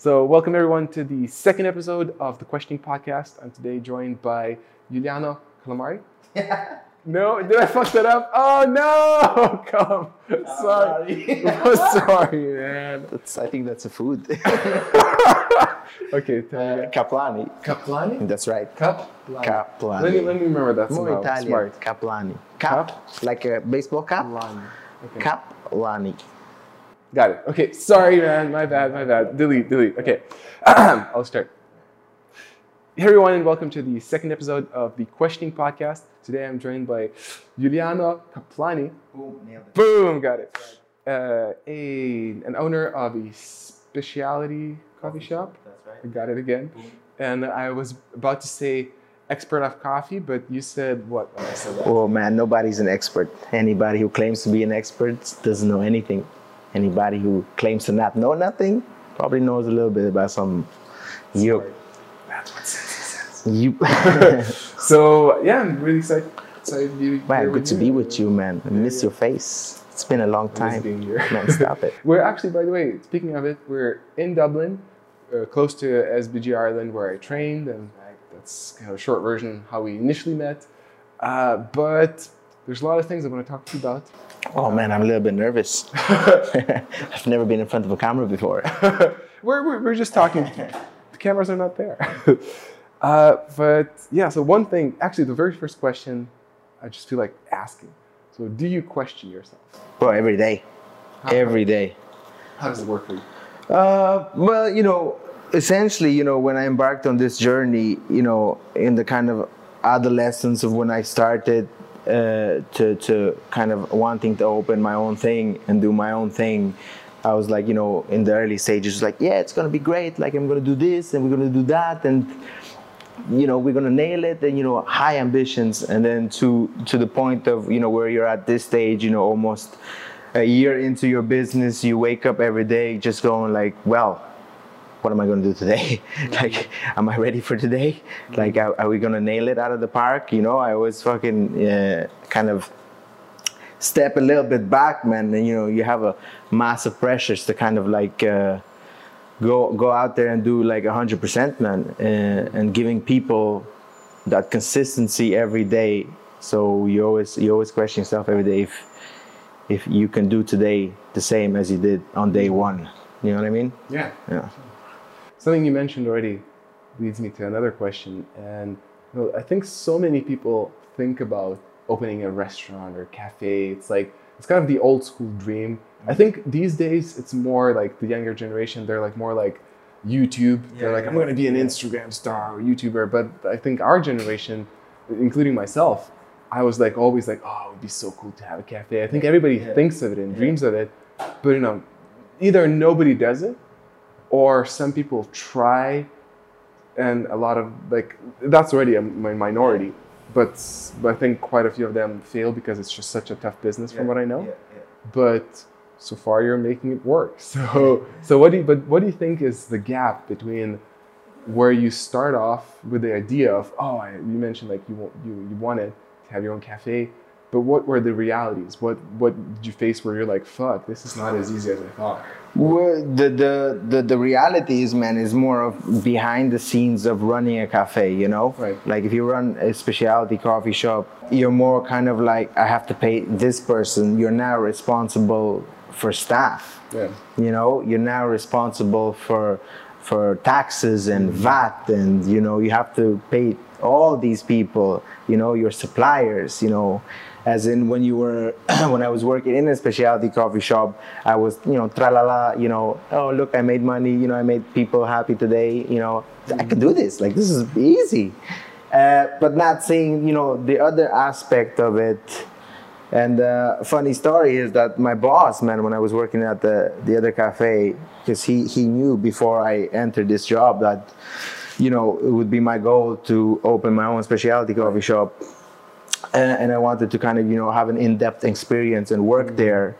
So, welcome everyone to the second episode of the Questioning Podcast. I'm today joined by Giuliano Calamari. no, did I fuck that up? Oh no! Come, sorry. I'm sorry, man. That's, I think that's a food. Okay, tell me again. Kapllani. Kapllani. That's right. Kapllani. Kapllani. Let me let me remember that More somehow. Italian. Smart. Kapllani. Cap. Like a baseball cap. Okay. Kapllani. Got it. Okay, sorry, man. My bad, my bad. Delete, delete. Okay, I'll start. Hey, everyone, and welcome to the second episode of the Questioning Podcast. Today I'm joined by Juljano Kapllani. Boom, nailed it. Boom, got it. Uh, a, an owner of a specialty coffee shop. That's right. I right. got it again. And I was about to say expert of coffee, but you said what when said? Oh man, nobody's an expert. Anybody who claims to be an expert doesn't know anything. Anybody who claims to not know nothing probably knows a little bit about some. You, That's what Sensei says. you. So yeah, I'm really excited. excited to be man, good to be with you, man. I miss your face. It's been a long time. being here. Man, stop it. We're actually, by the way, speaking of it, we're in Dublin, uh, close to SBG Ireland, where I trained, and that's kind of a short version how we initially met. Uh, but there's a lot of things I want to talk to you about. Oh man, I'm a little bit nervous. I've never been in front of a camera before. we're, we're, we're just talking. the cameras are not there. uh, but yeah, so one thing, actually, the very first question I just feel like asking. So, do you question yourself? Well, every day. Every day. How does it work for you? Uh, well, you know, essentially, you know, when I embarked on this journey, you know, in the kind of adolescence of when I started uh, to to kind of wanting to open my own thing and do my own thing, I was like, you know, in the early stages, like, yeah, it's gonna be great. Like, I'm gonna do this and we're gonna do that and you know we're gonna nail it and you know high ambitions and then to to the point of you know where you're at this stage you know almost a year into your business you wake up every day just going like well what am i going to do today? Like am i ready for today? Like are, are we going to nail it out of the park? You know i always fucking uh, kind of step a little bit back man and you know you have a massive pressures to kind of like uh, go go out there and do like a 100% man uh, and giving people that consistency every day. So you always you always question yourself every day if if you can do today the same as you did on day one. You know what i mean? Yeah. yeah Something you mentioned already leads me to another question. And you know, I think so many people think about opening a restaurant or cafe. It's like, it's kind of the old school dream. I think these days it's more like the younger generation, they're like more like YouTube. they're Yeah, like, I'm going to be an Instagram star or YouTuber. But I think our generation, including myself, I was like always like, oh, it would be so cool to have a cafe. I think everybody Yeah. thinks of it and dreams of it. But you know, either nobody does it or some people try and a lot of like that's already a minority but, but i think quite a few of them fail because it's just such a tough business from what i know. but so far you're making it work. So so what do you, but what do you think is the gap between where you start off with the idea of oh I, you mentioned like you want you, you wanted to have your own cafe but what were the realities what what did you face where you're like fuck this is not as easy as i thought Well, the, the, the, the reality is, man, is more of behind the scenes of running a cafe, you know? Right. Like if you run a specialty coffee shop, you're more kind of like, I have to pay this person. You're now responsible for staff. yeah You know, you're now responsible for for taxes and mm-hmm. VAT, and you know you have to pay all these people. You know, your suppliers. You know, as in when you were when I was working in a specialty coffee shop, I was you know tra la la. You know, oh look, I made money. You know, I made people happy today. You know, I can do this. Like this is easy. Uh, but not seeing you know the other aspect of it. And uh, funny story is that my boss, man, when I was working at the, the other cafe, because he, he knew before I entered this job that, you know, it would be my goal to open my own specialty coffee shop. And, and I wanted to kind of, you know, have an in-depth experience and work there,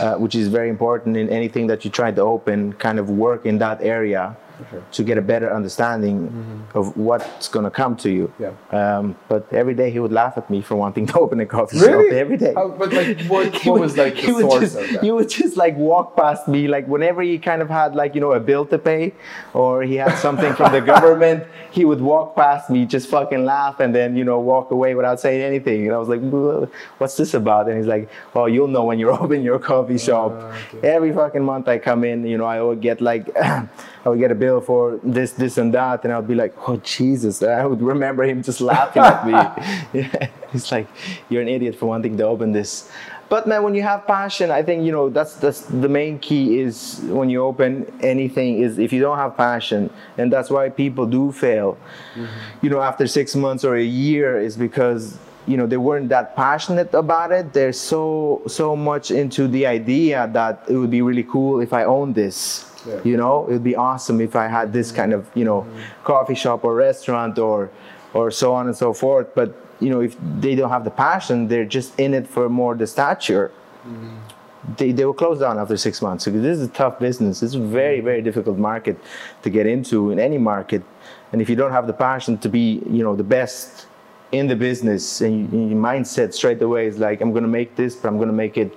uh, which is very important in anything that you try to open, kind of work in that area. Sure. to get a better understanding of what's going to come to you. Yeah. Um, but every day he would laugh at me for wanting to open a coffee Really? shop. Every day. How, but like, what, He what would- was like he the would source just, of that? He would just like walk past me, like whenever he kind of had like you know a bill to pay, or he had something from the government, he would walk past me, just fucking laugh, and then you know walk away without saying anything. And I was like, "What's this about?" And he's like, "Oh, you'll know when you're open your coffee shop." Ah, okay. Every fucking month I come in, you know, I would get like, I would get a bill for this, this, and that, and I would be like, "Oh Jesus!" I would remember him just laughing at me. yeah. He's like, "You're an idiot for wanting to open this." But man, when you have passion, I think you know that's that's the main key is when you open anything is if you don't have passion, and that's why people do fail. Mm-hmm. You know, after six months or a year, is because you know they weren't that passionate about it. They're so so much into the idea that it would be really cool if I owned this. Yeah. You know, it would be awesome if I had this kind of you know mm-hmm. coffee shop or restaurant or or so on and so forth. But you know, if they don't have the passion, they're just in it for more the stature. Mm-hmm. They, they will close down after six months. Because this is a tough business. It's a very mm-hmm. very difficult market to get into in any market. And if you don't have the passion to be you know the best in the business, and your mindset straight away is like I'm gonna make this, but I'm gonna make it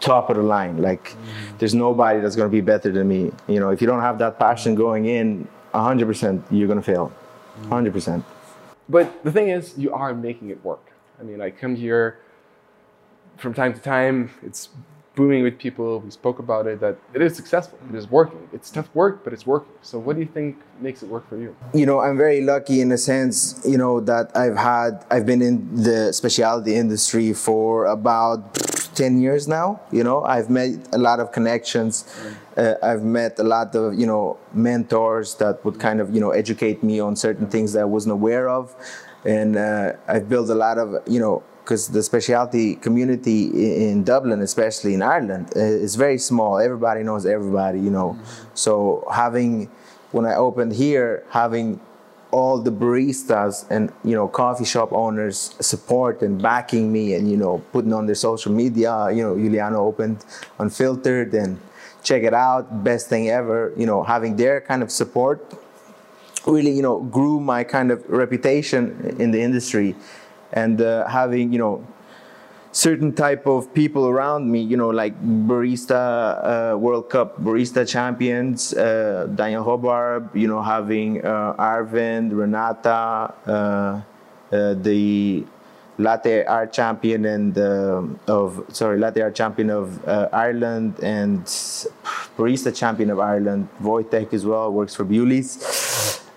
top of the line. Like mm. there's nobody that's gonna be better than me. You know, if you don't have that passion going in, 100% you're gonna fail. Mm. 100%. But the thing is, you are making it work. I mean, I come here from time to time. It's booming with people. We spoke about it. That it is successful. It is working. It's tough work, but it's working. So, what do you think makes it work for you? you know i'm very lucky in a sense you know that i've had i've been in the specialty industry for about 10 years now you know i've made a lot of connections uh, i've met a lot of you know mentors that would kind of you know educate me on certain things that i wasn't aware of and uh, i've built a lot of you know because the specialty community in Dublin, especially in Ireland, is very small. Everybody knows everybody, you know. So having, when I opened here, having all the baristas and you know coffee shop owners support and backing me and you know putting on their social media, you know, Juljano opened unfiltered and check it out, best thing ever. You know, having their kind of support really you know grew my kind of reputation in the industry and uh, having you know certain type of people around me you know like barista uh, world cup barista champions uh, daniel Hobart you know having uh, arvind renata uh, uh, the latte art champion and um of sorry latte art champion of uh, ireland and barista champion of ireland Wojtek as well works for bewley's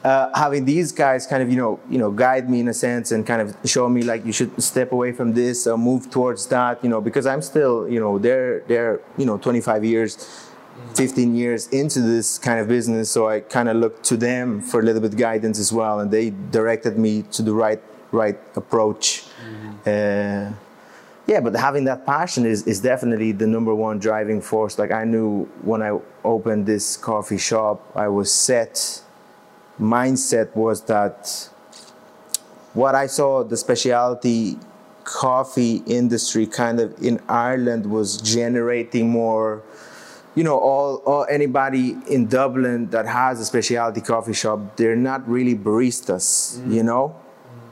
uh, having these guys kind of you know you know guide me in a sense and kind of show me like you should step away from this or move towards that you know because I'm still you know they're they're you know 25 years 15 years into this kind of business. So I kind of looked to them for a little bit guidance as well. And they directed me to the right right approach. Uh, yeah but having that passion is, is definitely the number one driving force. Like I knew when I opened this coffee shop I was set mindset was that what I saw the specialty coffee industry kind of in Ireland was generating more you know all, all anybody in Dublin that has a specialty coffee shop they're not really baristas you know?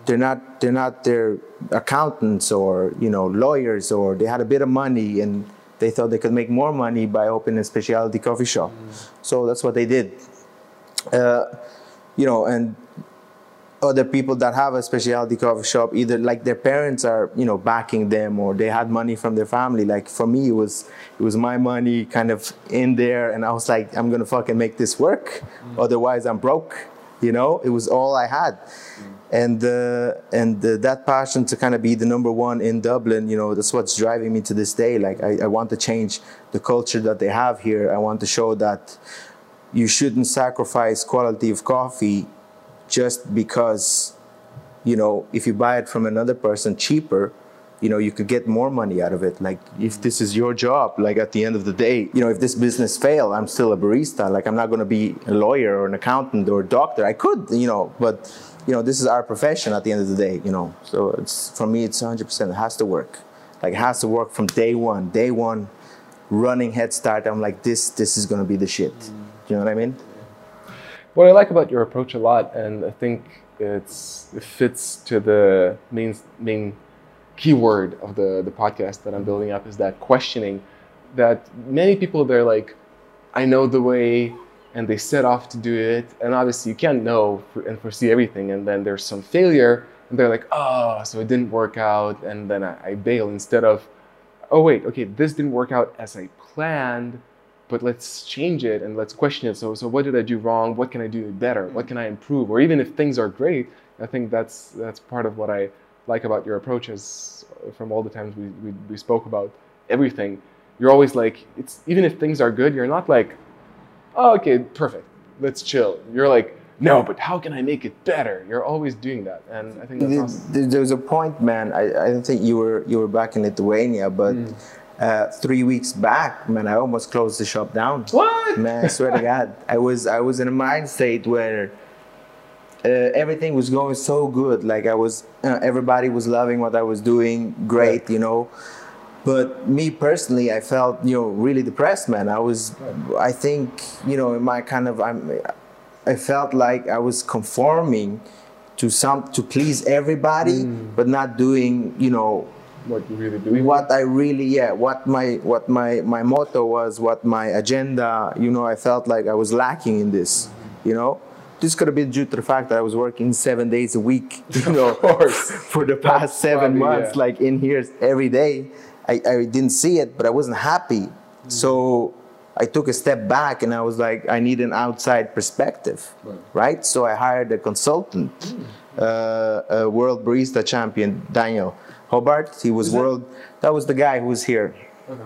They're not they're not their accountants or you know lawyers or they had a bit of money and they thought they could make more money by opening a specialty coffee shop. So that's what they did. Uh, you know, and other people that have a specialty coffee shop, either like their parents are, you know, backing them or they had money from their family. Like for me, it was it was my money kind of in there, and I was like, I'm gonna fucking make this work, otherwise I'm broke. You know, it was all I had. And uh, and uh, that passion to kind of be the number one in Dublin, you know, that's what's driving me to this day. Like I, I want to change the culture that they have here. I want to show that you shouldn't sacrifice quality of coffee just because you know if you buy it from another person cheaper you know you could get more money out of it. Like if this is your job like at the end of the day you know if this business fail i'm still a barista. Like i'm not going to be a lawyer or an accountant or a doctor. I could you know but you know this is our profession at the end of the day you know. So it's for me it's 100% it has to work. Like it has to work from day one. Day one running head start i'm like this this is going to be the shit you know what i mean what I like about your approach a lot, and I think it's it fits to the main main keyword of the the podcast that I'm building up is that questioning. That many people they're like, I know the way, and they set off to do it, and obviously you can't know and foresee everything, and then there's some failure, and they're like, oh, so it didn't work out, and then I, I bail instead of, oh wait, okay, this didn't work out as I planned but let's change it and let's question it. So, so what did I do wrong? What can I do better? What can I improve? Or even if things are great, I think that's that's part of what I like about your approaches from all the times we, we, we spoke about everything. You're always like, it's even if things are good, you're not like, oh, okay, perfect, let's chill. You're like, no, but how can I make it better? You're always doing that, and I think that's awesome. There's a point, man. I, I don't think you were you were back in Lithuania, but. Mm uh, three weeks back, man, I almost closed the shop down. What? Man, I swear to God, I was I was in a mind state where uh, everything was going so good. Like I was, uh, everybody was loving what I was doing. Great, you know. But me personally, I felt you know really depressed, man. I was. I think you know, in my kind of, I'm, I felt like I was conforming to some to please everybody, mm. but not doing you know what you really doing what i really yeah what my what my my motto was what my agenda you know i felt like i was lacking in this you know this could have been due to the fact that i was working seven days a week you know for the past seven probably, months yeah. like in here every day I, I didn't see it but i wasn't happy mm. so I took a step back and I was like, I need an outside perspective, right? right? So I hired a consultant, mm. uh, a world barista champion, Daniel. Hobart. He was world. That was the guy who was here. Okay.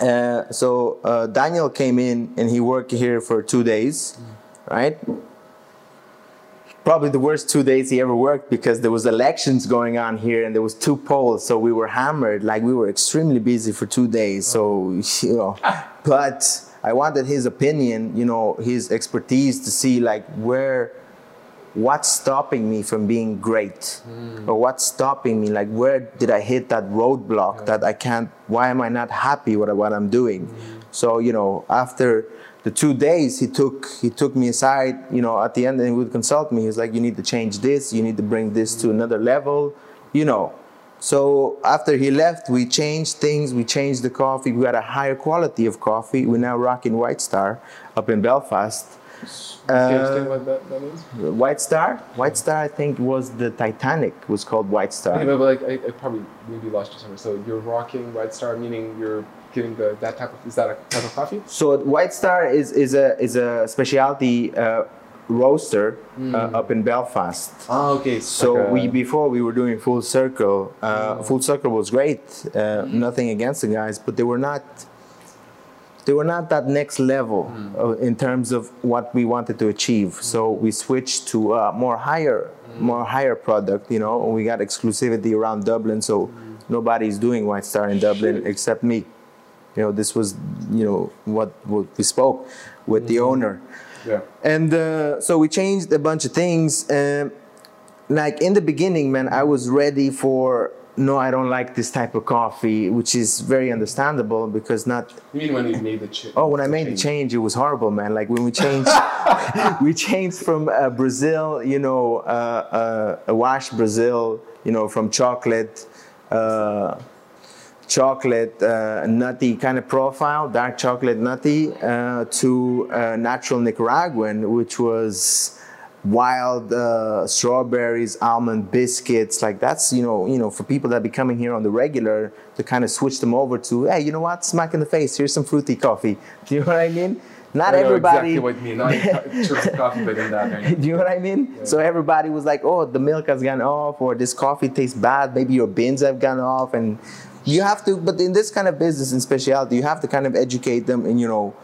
Uh, so uh, Daniel came in and he worked here for two days, mm. right? Probably the worst two days he ever worked because there was elections going on here and there was two polls, so we were hammered. Like we were extremely busy for two days. So you know, but I wanted his opinion, you know, his expertise to see like where what's stopping me from being great? Mm. or what's stopping me? Like where did i hit that roadblock yeah. that i can't why am i not happy with what i'm doing? Mm. so you know after the two days he took he took me aside you know at the end and he would consult me. He's like you need to change this. You need to bring this to another level you know. So after he left we changed things. We changed the coffee. We got a higher quality of coffee. We're now rocking white star up in belfast uh, what that, that is? White Star. White Star, I think, was the Titanic. Was called White Star. Okay, but like I, I probably maybe lost you somewhere. So you're rocking White Star, meaning you're getting the that type of is that a type of coffee? So White Star is is a is a specialty. Uh, roaster mm. uh, hmm. up in Belfast. Ah, okay. So a... we before we were doing Full Circle. Uh, oh. Full Circle was great. Uh, nothing against the guys, but they were not they were not that next level mm. in terms of what we wanted to achieve. Mm. So we switched to a more higher, mm. more higher product. You know, we got exclusivity around Dublin, so hmm. nobody's doing White Star in Dublin except me. You know, this was you know what, what we spoke with the hmm. owner. Yeah. And uh, so we changed a bunch of things. Uh, like in the beginning, man, I was ready for no, I don't like this type of coffee, which is very understandable because not. You mean when you made the change? Oh, when I made change. the change, it was horrible, man. Like when we changed, we changed from uh, Brazil, you know, uh, uh, a wash Brazil, you know, from chocolate, uh, chocolate uh, nutty kind of profile, dark chocolate nutty, uh, to natural Nicaraguan, which was wild uh, strawberries, almond biscuits. Like that's you know you know for people that be coming here on the regular to kind of switch them over to hey you know what smack in the face here's some fruity coffee. Do you know what I mean? Not I everybody. Exactly what you mean. Not coffee, but in that. Do you know what I mean? Yeah. So everybody was like, "Oh, the milk has gone off," or "This coffee tastes bad." Maybe your beans have gone off, and you have to. But in this kind of business and specialty, you have to kind of educate them, and you know,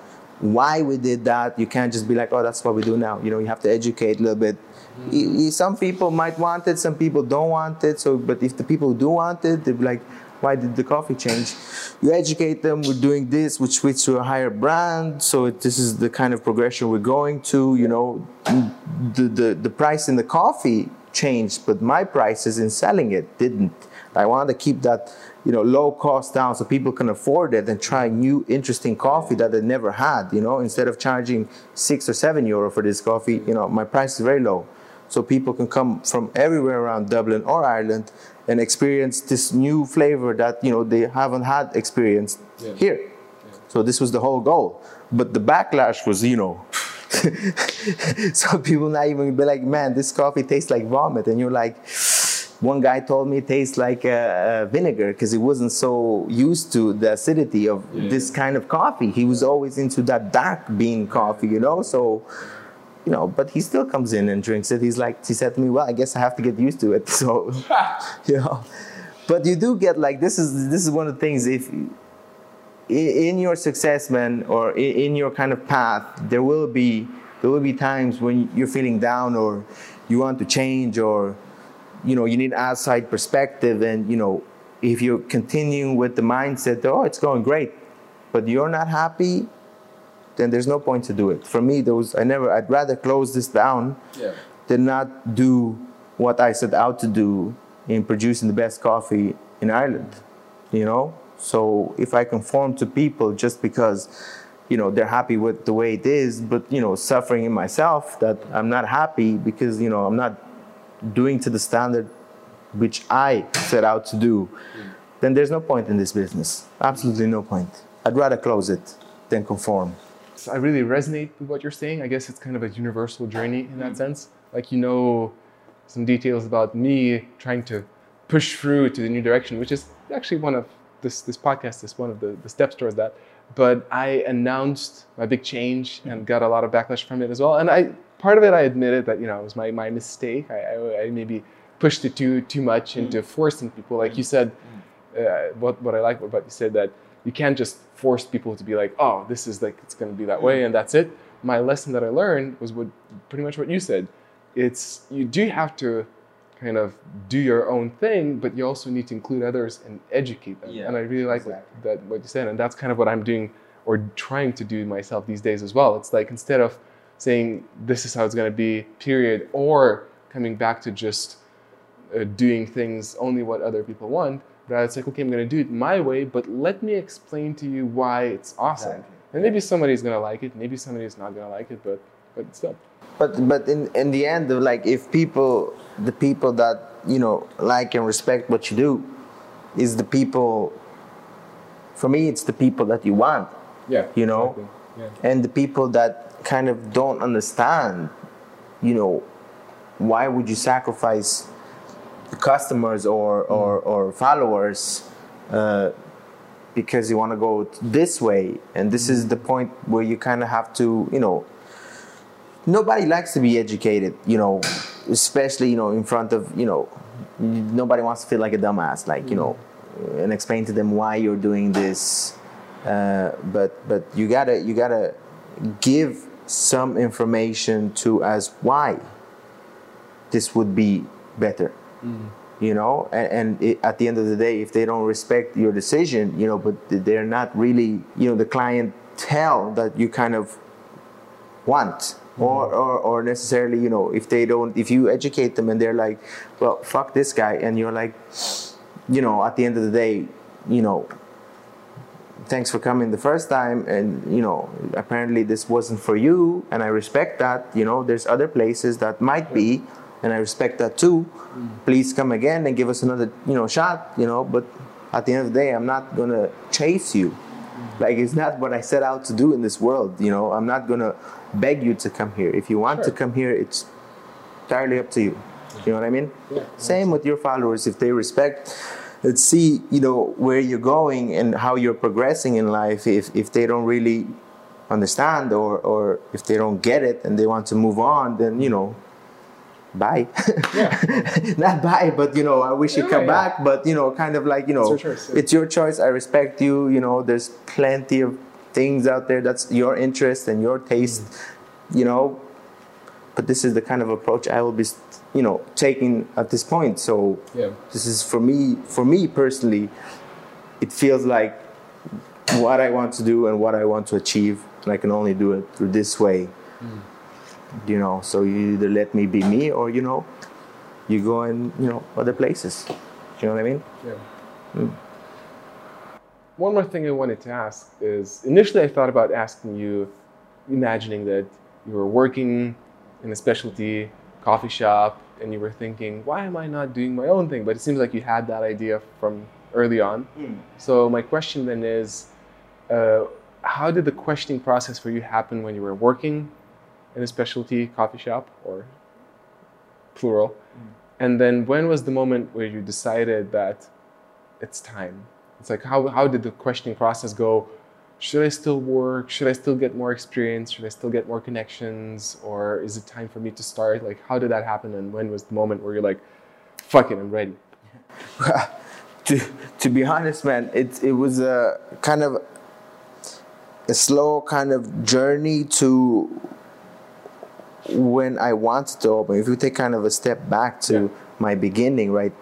why we did that. You can't just be like, oh, that's what we do now. You know, you have to educate a little bit. Mm-hmm. Some people might want it, some people don't want it. So, but if the people do want it, they're like, why did the coffee change? You educate them. We're doing this. We switch to a higher brand. So it, this is the kind of progression we're going to. You know, the, the the price in the coffee changed, but my prices in selling it didn't. I want to keep that you know, low cost down so people can afford it and try new interesting coffee that they never had, you know, instead of charging six or seven euro for this coffee, you know, my price is very low. So people can come from everywhere around Dublin or Ireland and experience this new flavor that, you know, they haven't had experienced Yeah. here. So this was the whole goal. But the backlash was, you know, some people not even be like, man, this coffee tastes like vomit. And you're like, one guy told me it tastes like uh, uh, vinegar because he wasn't so used to the acidity of this kind of coffee. He was always into that dark bean coffee, you know? So, you know, but he still comes in and drinks it. He's like, he said to me, well, I guess I have to get used to it. So, you know, but you do get like, this is, this is one of the things, if, in your success man or in your kind of path there will be there will be times when you're feeling down or you want to change or you know you need outside perspective and you know if you're continuing with the mindset oh it's going great but you're not happy then there's no point to do it for me there was i never i'd rather close this down Yeah. than not do what I set out to do in producing the best coffee in Ireland. You know, so if I conform to people just because, you know, they're happy with the way it is, but you know, suffering in myself that I'm not happy because you know I'm not doing to the standard which I set out to do, then there's no point in this business. Absolutely no point. I'd rather close it than conform. I really resonate with what you're saying. I guess it's kind of a universal journey in that sense. Like you know some details about me trying to push through to the new direction, which is actually one of this this podcast is one of the, the steps towards that. But I announced my big change and got a lot of backlash from it as well. And I part of it I admitted that you know it was my, my mistake. I, I, I maybe pushed it too too much into mm. forcing people. Like you mm. said, mm. uh, what what I like about you said that you can't just force people to be like, oh, this is like it's going to be that way and that's it. My lesson that I learned was what pretty much what you said. It's you do have to kind of do your own thing, but you also need to include others and educate them. Yeah, and I really like what, that what you said, and that's kind of what I'm doing or trying to do myself these days as well. It's like instead of saying this is how it's going to be, period, or coming back to just uh, doing things only what other people want. But it's like, okay, I'm going to do it my way, but let me explain to you why it's awesome. Exactly. And maybe somebody's going to like it, maybe somebody's not going to like it, but but still. But but in in the end, like if people, the people that you know like and respect what you do, is the people. For me, it's the people that you want, Yeah. You know? exactly. Yeah. and the people that kind of don't understand. You know, why would you sacrifice the customers or or, or followers? Uh, because you want to go this way and this is the point where you kind of have to you know nobody likes to be educated you know especially you know in front of you know nobody wants to feel like a dumbass like you know and explain to them why you're doing this uh, but but you gotta you gotta give some information to us why this would be better mm-hmm. you know? And, and it, at the end of the day if they don't respect your decision you know but they're not really you know the clientele that you kind of want mm-hmm. or, or or necessarily you know if they don't if you educate them and they're like well fuck this guy and you're like you know at the end of the day you know thanks for coming the first time and you know apparently this wasn't for you and i respect that you know there's other places that might be and i respect that too. Please come again and give us another you know shot you know but at the end of the day i'm not gonna chase you. Like it's not what i set out to do in this world you know. I'm not gonna beg you to come here. If you want to come here it's entirely up to you. You know what i mean? Yeah. same with your followers. If they respect let's see you know where you're going and how you're progressing in life if if they don't really understand or or if they don't get it and they want to move on then you know bye yeah. not bye but you know i wish you Yeah, come yeah. back but you know kind of like you know It's your choice, it's your choice i respect you you know there's plenty of things out there that's your interest and your taste mm-hmm. you know but this is the kind of approach i will be you know taking at this point. So Yeah. this is for me for me personally it feels like what i want to do and what i want to achieve and i can only do it through this way. Hmm. You know so you either let me be me or you know you go in you know other places. You know what i mean? Yeah. Hmm. one more thing I wanted to ask is initially I thought about asking you, imagining that you were working in a specialty coffee shop and you were thinking, why am I not doing my own thing? But it seems like you had that idea from early on. So my question then is, uh, how did the questioning process for you happen when you were working in a specialty coffee shop or plural? And then when was the moment where you decided that it's time? It's like how, how did the questioning process go? Should I still work? Should I still get more experience? Should I still get more connections? Or is it time for me to start? Like how did that happen and when was the moment where you're like, fuck it, I'm ready? to to be honest, man, it it was a kind of a slow kind of journey to when I wanted to open. If you take kind of a step back to Yeah. my beginning, right?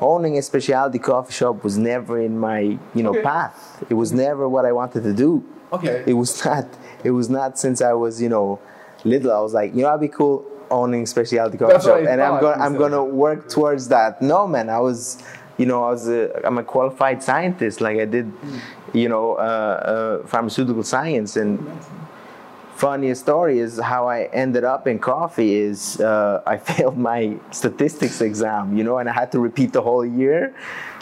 Owning a specialty coffee shop was never in my you know Okay. path. It was never what I wanted to do. Okay. It was not. It was not since I was you know little. I was like, you know, I'd be cool owning specialty coffee That's shop, and I'm gonna I'm gonna work towards that. No, man, I was, you know, I was a, I'm a qualified scientist. Like I did, you know, uh, uh, pharmaceutical science. And funniest story is how I ended up in coffee. Is uh, I failed my statistics exam, you know, and I had to repeat the whole year.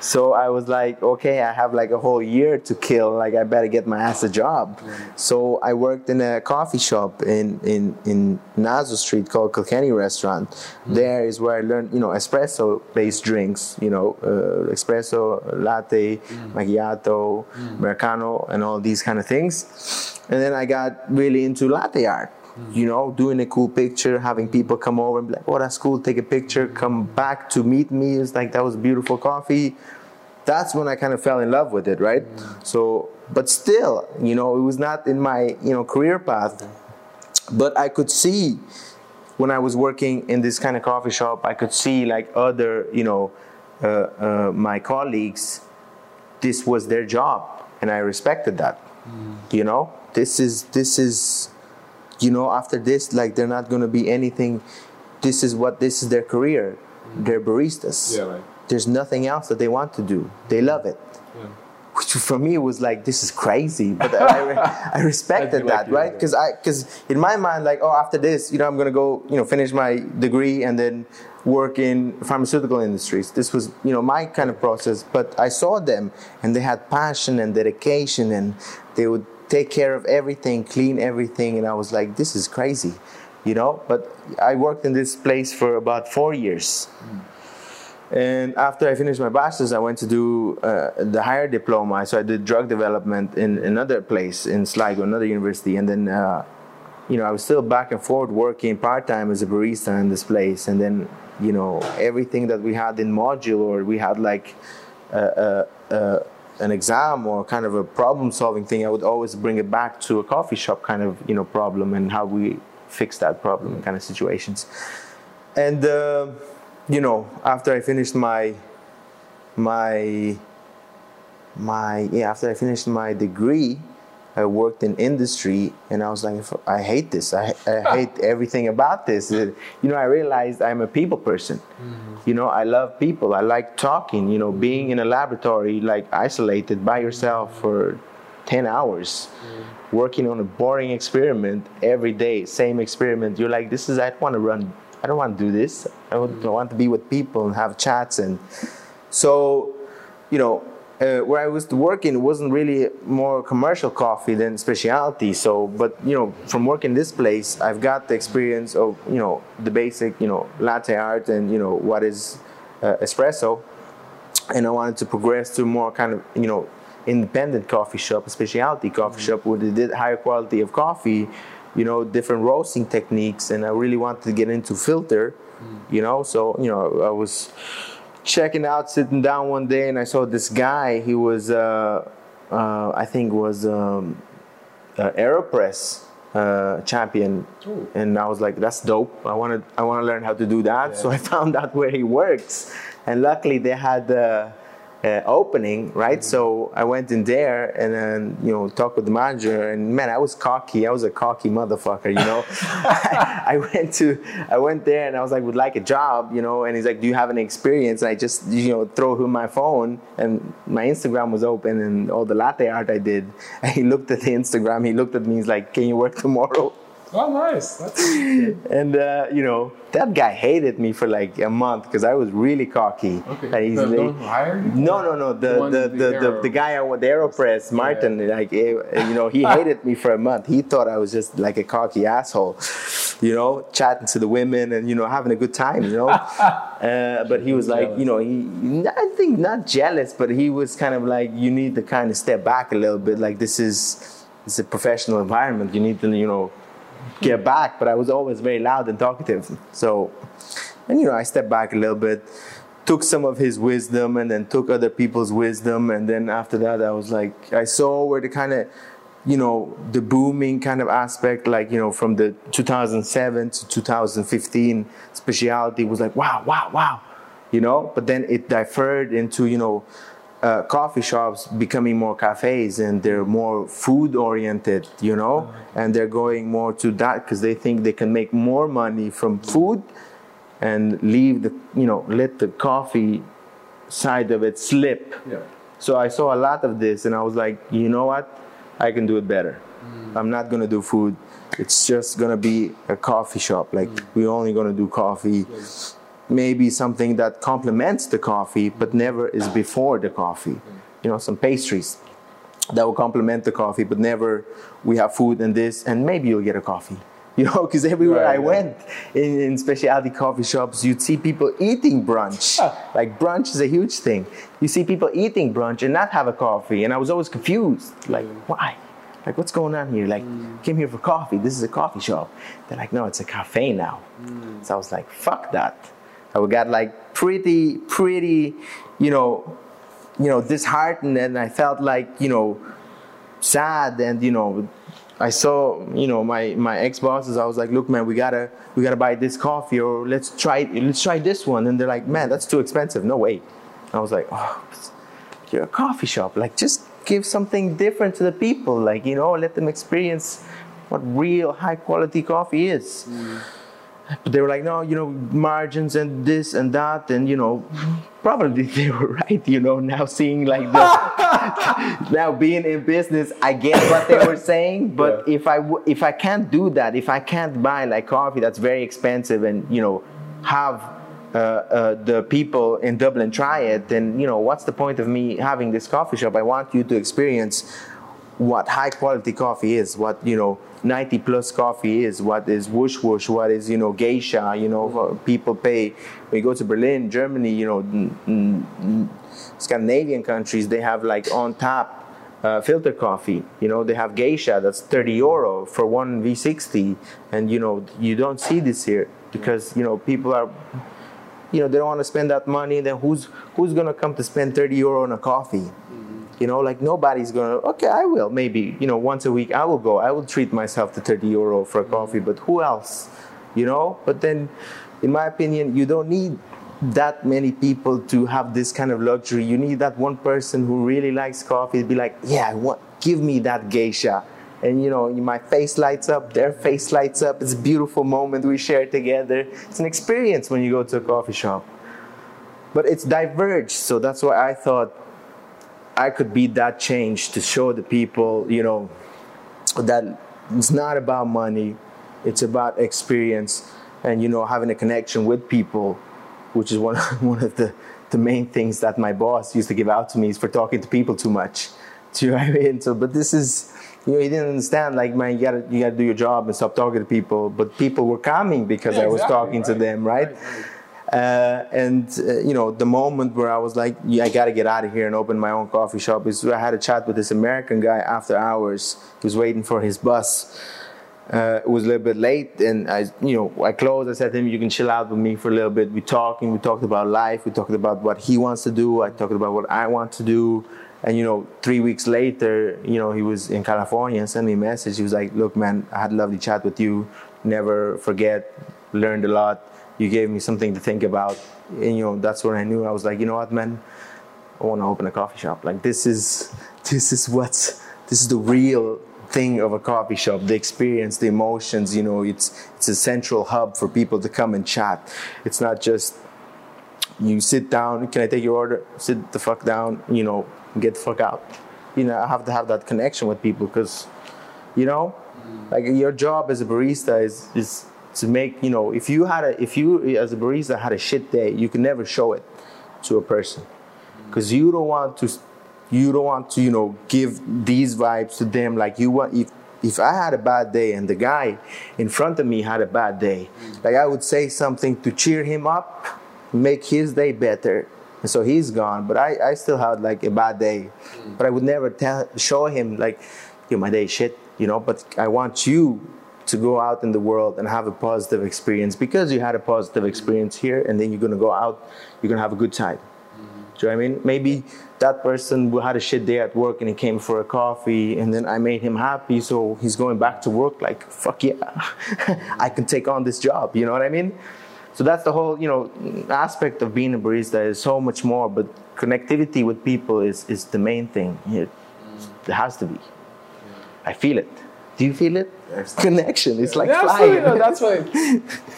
So I was like, okay, I have like a whole year to kill. Like I better get my ass a job. So I worked in a coffee shop in in in Nassau Street called Kilkenny Restaurant. Mm-hmm. There is where I learned, you know, espresso based drinks. You know, uh, espresso, latte, mm. macchiato, mm. americano, and all these kind of things. And then I got really into latte art. You know, doing a cool picture, having people come over and be like, "Oh, that's cool." Take a picture, come back to meet me. It's like that was beautiful coffee that's when I kind of fell in love with it, right? So, but still, you know, it was not in my, you know, career path. But I could see when I was working in this kind of coffee shop, I could see like other, you know, uh, uh, my colleagues, this was their job, and I respected that. You know, this is this is, you know, after this, like they're not gonna be anything. This is what this is their career. They're baristas Yeah, right. there's nothing else that they want to do. They love it. Yeah. Which for me was like, this is crazy, but I, I respected do like that, right? Because I, because in my mind, like, oh, after this, you know, I'm gonna go, you know, finish my degree and then work in pharmaceutical industries. This was, you know, my kind of process. But I saw them, and they had passion and dedication, and they would take care of everything, clean everything, and I was like, this is crazy, you know. But I worked in this place for about four years. And after I finished my bachelor's, I went to do uh, the higher diploma. So I did drug development in another place in Sligo, another university. And then, uh, you know, I was still back and forth working part time as a barista in this place. And then, you know, everything that we had in module, or we had like uh, uh, uh, an exam or kind of a problem solving thing, I would always bring it back to a coffee shop kind of, you know, problem and how we fix that problem kind of situations. And, uh, you know, after I finished my my my yeah, after I finished my degree, I worked in industry, and I was like, I hate this. I, I hate everything about this. Uh, You know, I realized I'm a people person. You know, I love people. I like talking. You know, being in a laboratory, like isolated by yourself for ten hours, working on a boring experiment every day, same experiment. You're like, this is. I don't want to run. I don't want to do this. I want I want to be with people and have chats and so, you know, uh, where I was working wasn't really more commercial coffee than specialty. So, but you know, from working this place, I've got the experience of you know the basic you know latte art and you know what is uh, espresso, and I wanted to progress to more kind of you know independent coffee shop, a specialty coffee shop where they did higher quality of coffee, you know, different roasting techniques, and I really wanted to get into filter, you know. So you know, I was checking out, sitting down one day, and I saw this guy. He was, uh, uh, I think, was um, uh, Aeropress uh, champion, Ooh. and I was like, "That's dope. I want to, I want to learn how to do that." So I found out where he works, and luckily they had uh, opening, right? So I went in there and then you know talked with the manager, and man, I was cocky. I was a cocky motherfucker, you know. I, I went to I went there and I was like, would like a job, you know. And he's like, do you have any experience? And I just you know throw him my phone, and my Instagram was open, and all the latte art I did. And he looked at the Instagram. He looked at me. He's like, can you work tomorrow? Oh, nice. And uh, you know that guy hated me for like a month because I was really cocky. Okay. And he's The- like- don't hire you? No, no, no. The the the, the the, the guy on the Aeropress, Martin, like eh, you know, he hated me for a month. He thought I was just like a cocky asshole, you know, chatting to the women and you know having a good time, you know. uh, but he was like, you know, he I think not jealous, but he was kind of like, you need to kind of step back a little bit. Like this is it's a professional environment. You need to, you know, get back, but I was always very loud and talkative. So, and you know, I stepped back a little bit, took some of his wisdom, and then took other people's wisdom, and then after that, I was like, I saw where the kind of, you know, the booming kind of aspect, like you know, from the 2007 to 2015, specialty was like, wow, wow, wow, you know. But then it differed into, you know. Uh, coffee shops becoming more cafes and they're more food oriented, you know, uh-huh. and they're going more to that because they think they can make more money from food and leave the, you know, let the coffee side of it slip. Yeah. So I saw a lot of this and I was like, you know what? I can do it better. Mm. I'm not gonna do food. It's just gonna be a coffee shop. Like mm. we're only gonna do coffee. Maybe something that complements the coffee, but never is before the coffee. You know, some pastries that will complement the coffee, but never we have food and this, and maybe you'll get a coffee. You know, because everywhere Right, I yeah. went in, in specialty coffee shops, you'd see people eating brunch. like brunch is a huge thing. You see people eating brunch and not have a coffee, and I was always confused. Like, mm. why? Like, what's going on here? Like, mm. came here for coffee. This is a coffee shop. They're like, no, it's a cafe now. Mm. So I was like, fuck that. I got like pretty, pretty, you know, you know, disheartened, and I felt like, you know, sad, and you know, I saw, you know, my my ex bosses. I was like, look, man, we gotta we gotta buy this coffee, or let's try let's try this one, and they're like, man, that's too expensive. No way. I was like, oh, you're a coffee shop. Like, just give something different to the people. Like, you know, let them experience what real high quality coffee is. Mm. But they were like, no, you know, margins and this and that, and you know, probably they were right. You know, now seeing like the now being in business, I get what they were saying. But if I w- if I can't do that, if I can't buy like coffee that's very expensive, and you know, have uh, uh, the people in Dublin try it, then you know, what's the point of me having this coffee shop? I want you to experience what high quality coffee is, what you know 90 plus coffee is, what is whoosh whoosh, what is you know geisha, you know people pay. You go to Berlin, Germany, you know n- n- Scandinavian countries, they have like on tap uh, filter coffee. You know they have geisha that's 30 euro for one V60, and you know you don't see this here because you know people are you know they don't want to spend that money then who's who's gonna come to spend 30 euro on a coffee you know like nobody's gonna okay i will maybe you know once a week i will go i will treat myself to 30 euro for a coffee but who else you know? But then in my opinion you don't need that many people to have this kind of luxury. You need that one person who really likes coffee to be like yeah I want give me that geisha. And you know my face lights up their face lights up. It's a beautiful moment we share together. It's an experience when you go to a coffee shop. But it's diverged so that's why i thought i could be that change to show the people you know that it's not about money it's about experience and you know having a connection with people which is one, one of the, the main things that my boss used to give out to me is for talking to people too much do you know what I mean? So, but this is, you know, he didn't understand. Like, man, you gotta, you gotta do your job and stop talking to people. But people were coming because Yeah, I was exactly, talking to them, right? Right, right. Uh, and uh, you know, the moment where I was like, yeah, I gotta get out of here and open my own coffee shop is I had a chat with this American guy after hours. He was waiting for his bus. Uh, it was a little bit late, and I, you know, I closed. I said to him, "You can chill out with me for a little bit." We talking. We talked about life. We talked about what he wants to do. I talked about what I want to do. And you know, three weeks later, you know, he was in California and sent me a message. He was like, "Look, man, I had a lovely chat with you. Never forget. Learned a lot. You gave me something to think about." And you know, that's when I knew I was like, you know what, man, I want to open a coffee shop. Like this is this is what's this is the real thing of a coffee shop the experience the emotions you know it's it's a central hub for people to come and chat it's not just you sit down can i take your order sit the fuck down you know get the fuck out you know i have to have that connection with people because you know like your job as a barista is is to make you know if you had a if you as a barista had a shit day you can never show it to a person because you don't want to you don't want to you know give these vibes to them like you want if if I had a bad day and the guy in front of me had a bad day, like I would say something to cheer him up, make his day better. And so he's gone, but I, I still had like a bad day. But I would never tell show him like, my day shit, you know, but I want you to go out in the world and have a positive experience because you had a positive experience here and then you're gonna go out, you're gonna have a good time. Do you know what I mean? Maybe that person had a shit day at work and he came for a coffee and then I made him happy, so he's going back to work like, fuck yeah, I can take on this job. You know what I mean? So that's the whole, you know, aspect of being a barista is so much more, but connectivity with people is, is the main thing. It, it has to be. I feel it. Do you feel it? Connection. It's like Yeah, flying. No, that's why.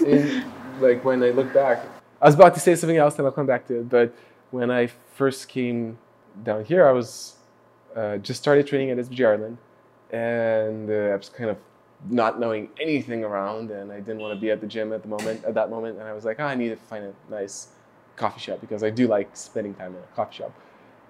In, like when I look back, I was about to say something else, and I'll come back to it. But when I first came down here, I was uh, just started training at SBG Ireland, and uh, I was kind of not knowing anything around, and I didn't want to be at the gym at the moment. At that moment, and I was like, oh, I need to find a nice coffee shop because I do like spending time in a coffee shop.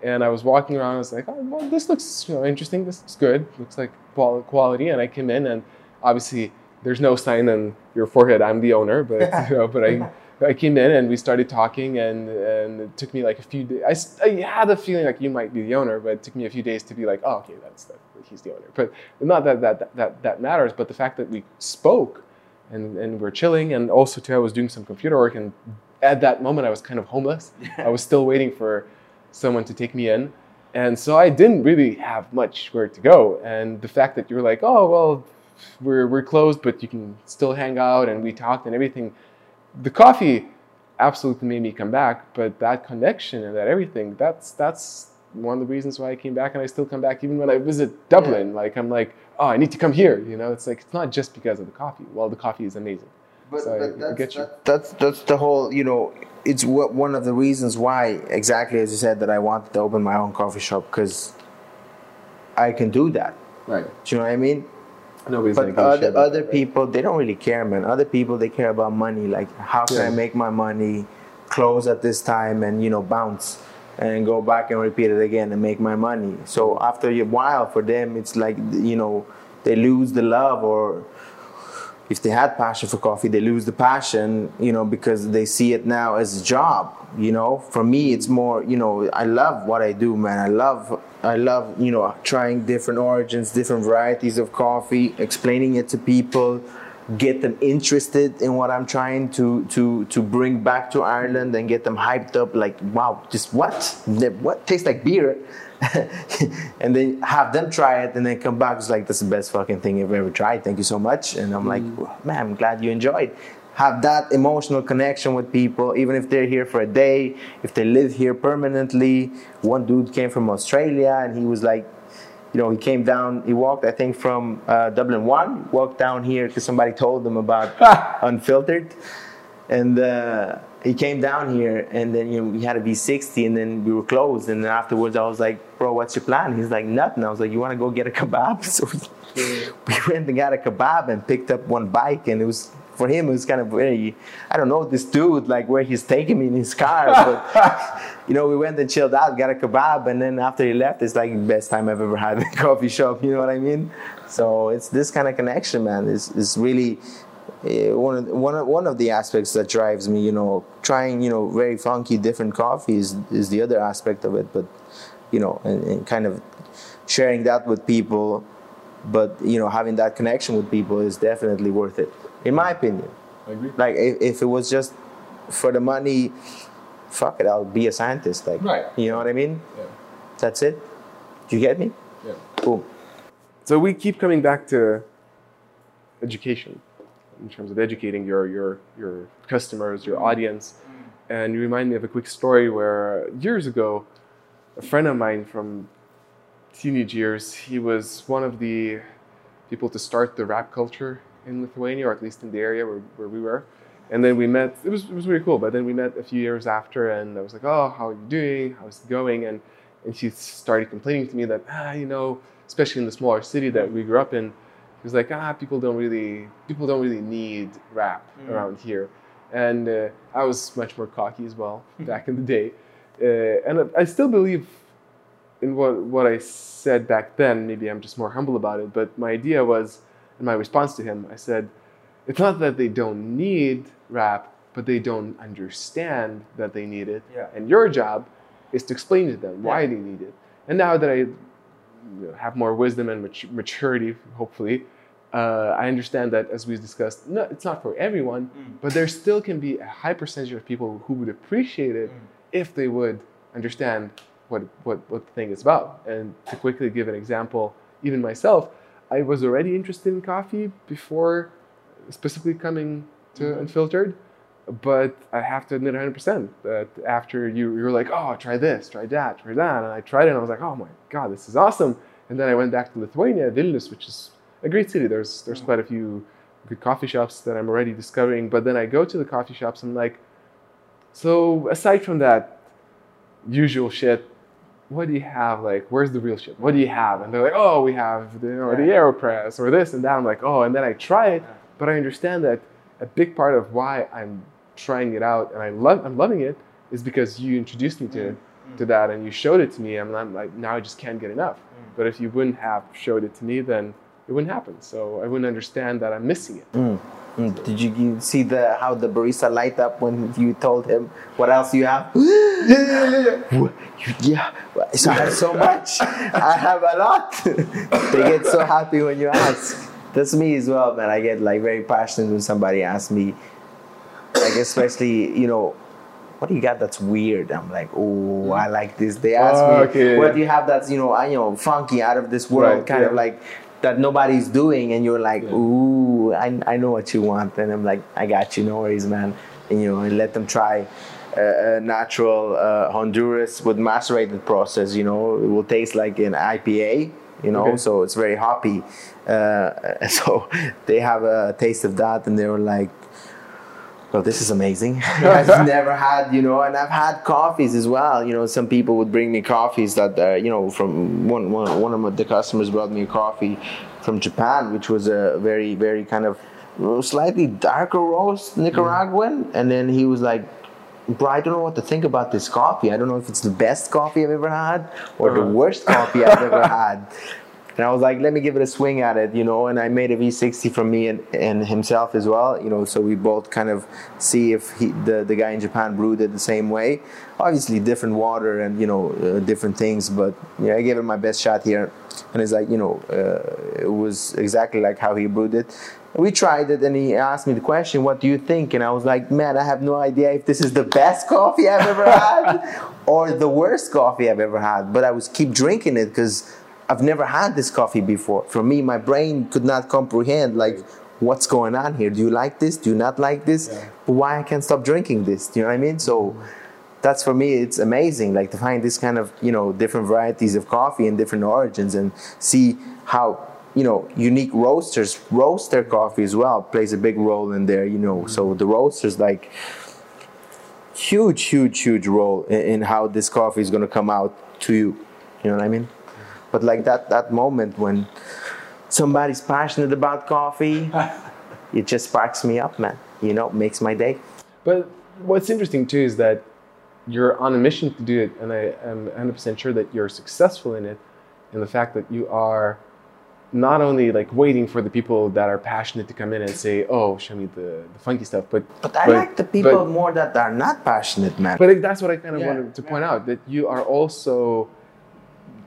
And I was walking around. I was like, oh, well, this looks you know interesting. This looks good. Looks like quality. And I came in, and obviously there's no sign on your forehead. I'm the owner, but you know, but I. I came in and we started talking, and, and it took me like a few days. I, I, had a feeling like you might be the owner, but it took me a few days to be like, oh, okay, that's that, he's the owner. But not that that, that that matters, but the fact that we spoke and, and we're chilling, and also too, I was doing some computer work, and at that moment I was kind of homeless. I was still waiting for someone to take me in, and so I didn't really have much where to go. And the fact that you were like, oh well, we're we're closed, but you can still hang out, and we talked and everything the coffee absolutely made me come back. But that connection and that everything that's that's one of the reasons why i came back and i still come back even when i visit dublin. Like i'm like oh i need to come here you know? It's like it's not just because of the coffee. Well the coffee is amazing But, So but that's, get you. that- that's that's the whole you know it's what one of the reasons why exactly as you said that I wanted to open my own coffee shop because I can do that. right Do you know what I mean? nobody's But gonna give a shit other, other that, right? people they don't really care, man. Other people they care about money. Like how can Yeah. I make my money, close at this time, and you know bounce and go back and repeat it again and make my money. So after a while, for them, it's like you know they lose the love or if they had passion for coffee, they lose the passion, you know, because they see it now as a job. You know, for me, it's more, you know, I love what I do, man. I love, I love, you know, trying different origins, different varieties of coffee, explaining it to people, get them interested in what I'm trying to to to bring back to Ireland, and get them hyped up. Like, wow, just what? What tastes like beer? and then have them try it and then come back. It's like that's the best fucking thing you've ever tried. Thank you so much. And i'm like man i'm glad you enjoyed. Have that emotional connection with people even if they're here for a day if they live here permanently. One dude came from australia and he was like you know he came down he walked i think from uh, dublin one walked down here because somebody told him about unfiltered. And uh, he came down here and then you know we had a v60 and then we were closed. And then afterwards i was like bro what's your plan? He's like nothing. I was like you want to go get a kebab? So we, we went and got a kebab and picked up one bike. And it was for him it was kind of very i don't know this dude like where he's taking me in his car but you know we went and chilled out got a kebab. And then after he left it's like the best time i've ever had in a coffee shop. You know what i mean? So it's this kind of connection man. It's, is really Uh, one of one of, one of the aspects that drives me, you know, trying you know very funky different coffees is the other aspect of it, but you know, and, and kind of sharing that with people, but you know, having that connection with people is definitely worth it, in my opinion. I agree. Like if, if it was just for the money, fuck it, I'll be a scientist. Like, Right. you know what I mean? Yeah. That's it. Do you get me? Yeah. Boom. So we keep coming back to education in terms of educating your your your customers, your audience. And you remind me of a quick story where years ago, a friend of mine from teenage years. He was one of the people to start the rap culture in Lithuania, or at least in the area where, where we were. And then we met. It was it was really cool. But then we met a few years after, and I was like, "Oh, how are you doing? How's it going?" And and she started complaining to me that ah, you know, especially in the smaller city that we grew up in, he was like, ah, people don't really people don't really need rap Mm. around here. And uh, I was much more cocky as well back in the day, uh, and I still believe in what what I said back then. Maybe I'm just more humble about it. But my idea was, in my response to him, I said, it's not that they don't need rap, but they don't understand that they need it. Yeah. And your job is to explain to them why Yeah. they need it. And now that I have more wisdom and mat- maturity, hopefully, uh, I understand that as we discussed, no, it's not for everyone, mm. but there still can be a high percentage of people who would appreciate it mm. if they would understand what, what, what the thing is about. And to quickly give an example, even myself, I was already interested in coffee before specifically coming to mm-hmm. Unfiltered. But I have to admit 100% that after you, you were like, oh, try this, try that, try that. And I tried it and I was like, oh my God, this is awesome. And then I went back to Lithuania, Vilnius, which is a great city. There's, there's quite a few good coffee shops that I'm already discovering. But then I go to the coffee shops and I'm like, so aside from that usual shit, what do you have? Like, where's the real shit? What do you have? And they're like, oh, we have the, you know, the AeroPress or this and that. I'm like, oh, and then I try it, but I understand that a big part of why I'm trying it out and I love, I'm loving it is because you introduced me to, mm. to that and you showed it to me, and I'm like, now I just can't get enough. Mm. But if you wouldn't have showed it to me, then it wouldn't happen. So I wouldn't understand that I'm missing it. Mm, mm. Did you, you see the how the barista light up when you told him what else you have? yeah, so I have so much. I have a lot. they get so happy when you ask. That's me as well, man. I get like very passionate when somebody asks me, like especially you know, what do you got that's weird? I'm like, oh, I like this. They ask Oh, me, okay. what do you have that's you know, I you know, funky out of this world, Right, kind of like that nobody's doing, and you're like, Yeah. ooh, I, I know what you want, and I'm like, I got you, no worries, man. And you know, and let them try a, a natural uh, Honduras with macerated process. You know, it will taste like an IPA. You know, Okay. so it's very hoppy. Uh, so they have a taste of that, and they were like, well, this is amazing. I've never had, you know, and I've had coffees as well. You know, some people would bring me coffees that, uh, you know, from one, one, one of the customers brought me a coffee from Japan, which was a very, very kind of slightly darker roast Nicaraguan. And then he was like, Bro, I don't know what to think about this coffee. I don't know if it's the best coffee I've ever had or the Uh-huh. worst coffee I've ever had. And I was like, let me give it a swing at it, you know. And I made a V60 from me and, and himself as well, you know. So we both kind of see if he, the the guy in Japan brewed it the same way. Obviously, different water and you know uh, different things, but yeah, I gave it my best shot here. And it's like you know, uh, it was exactly like how he brewed it. We tried it, and he asked me the question, "What do you think?" And I was like, "Man, I have no idea if this is the best coffee I've ever had or the worst coffee I've ever had." But I was keep drinking it because I've never had this coffee before. For me, my brain could not comprehend like what's going on here. Do you like this? Do you not like this? Yeah. Why I can't stop drinking this? Do you know what I mean? So mm-hmm. that's for me. It's amazing, like to find this kind of you know different varieties of coffee and different origins, and see how you know unique roasters roast their coffee as well. Plays a big role in there. You know, so mm-hmm. the roasters like huge, huge, huge role in, in how this coffee is going to come out to you. You know what I mean? But like that that moment when somebody's passionate about coffee, it just sparks me up, man. You know, makes my day. But what's interesting too is that you're on a mission to do it, and I am 100% sure that you're successful in it. And the fact that you are not only like waiting for the people that are passionate to come in and say, "Oh, show me the, the funky stuff," but But I But- like the people but- more that are not passionate, man. but that's what I kind of Yeah, wanted to point out that you are also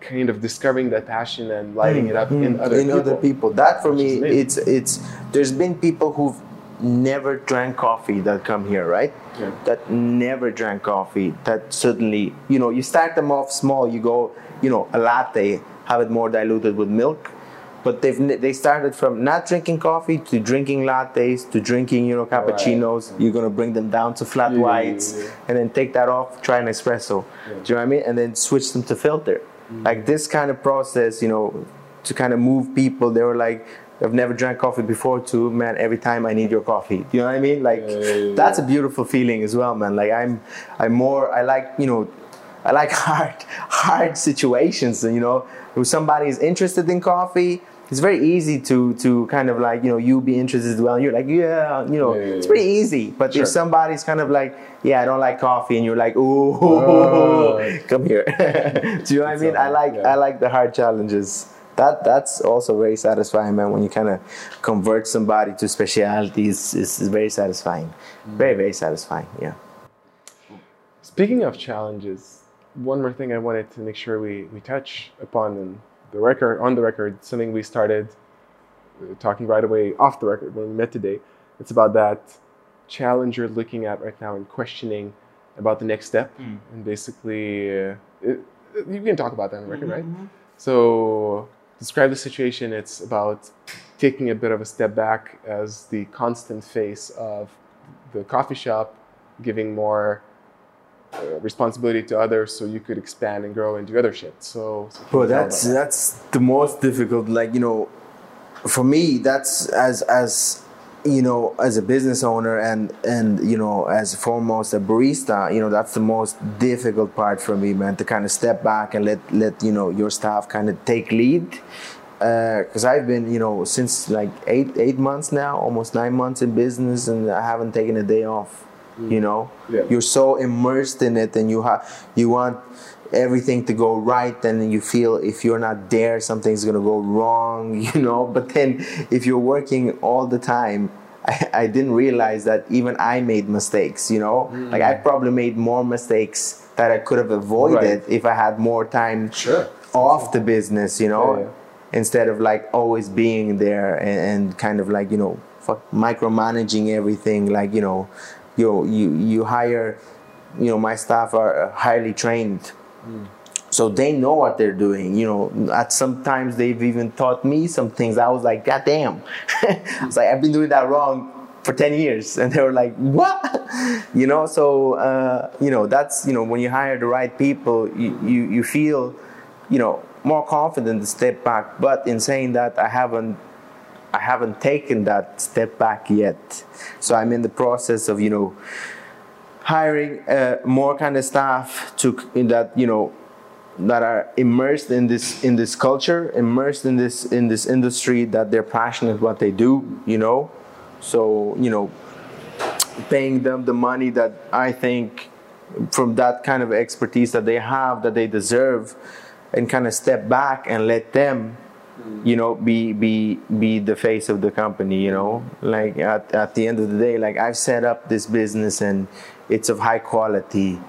kind of discovering that passion and lighting it up in Mm, other in people. other people. That for Which me, it's it's. There's been people who've never drank coffee that come here, right? Yeah. That never drank coffee. That suddenly, you know, you start them off small. You go, you know, a latte, have it more diluted with milk, but they've they started from not drinking coffee to drinking lattes to drinking you know cappuccinos. You're gonna bring them down to flat Yeah, yeah, whites, yeah, yeah. and then take that off, try an espresso. Do you know what I mean? And then switch them to filter. Mm. Like this kind of process, you know, to kind of move people. They were like. I've never drank coffee before too, man. Every time I need your coffee. You know what I mean? Like Yeah, yeah, yeah. that's a beautiful feeling as well, man. Like I'm, I'm more. I like you know, I like hard, hard situations. And you know, if somebody is interested in coffee, it's very easy to to kind of like you know you be interested as well. And you're like, yeah, you know, Yeah, yeah, it's pretty easy. But Sure. if somebody's kind of like, yeah, I don't like coffee, and you're like, ooh, Oh. come here. Do you know what I mean? I like. I like the hard challenges. That that's also very satisfying, man. When you kind of convert somebody to specialties, it's, it's very satisfying. Mm. Very very satisfying. Yeah. Speaking of challenges, one more thing I wanted to make sure we, we touch upon in the record on the record, something we started uh, talking right away off the record when we met today. It's about that challenge you're looking at right now and questioning about the next step. And basically, uh, it, you can talk about that on the record, right? So, describe the situation. It's about taking a bit of a step back as the constant face of the coffee shop, giving more uh, responsibility to others so you could expand and grow and do other shit. So, so Bro, that's that. that's the most difficult. Like you know, for me, that's as as you know, as a business owner and and you know, as foremost a barista, you know, that's the most difficult part for me, man. To kind of step back and let let you know your staff kind of take lead. Because I've been, you know, since like eight eight months now, almost nine months in business, and I haven't taken a day off. You mm. know, Yeah. you're so immersed in it, and you have you want everything to go right and you feel if you're not there something's gonna go wrong you know but then if you're working all the time I, I didn't realize that even I made mistakes you know mm. like I probably made more mistakes that I could have avoided Right. if I had more time Sure. off the business you know Yeah, yeah. instead of like always being there and, and kind of like you know micromanaging everything like you know you you you hire you know my staff are highly trained. So they know what they're doing you know at sometimes they've even taught me some things. I was like god damn. I was like i've been doing that wrong for 10 years. And they were like what? You know so uh, you know that's you know when you hire the right people you, you you feel you know more confident to step back. But in saying that i haven't I haven't taken that step back yet. So I'm in the process of, you know, hiring uh, more kind of staff to in that, you know, that are immersed in this in this culture, immersed in this in this industry that they're passionate what they do, you know. So, you know, paying them the money that I think from that kind of expertise that they have that they deserve and kind of step back and let them you know be be be the face of the company you know? Like at, at the end of the day like i've set up this business and it's of high quality.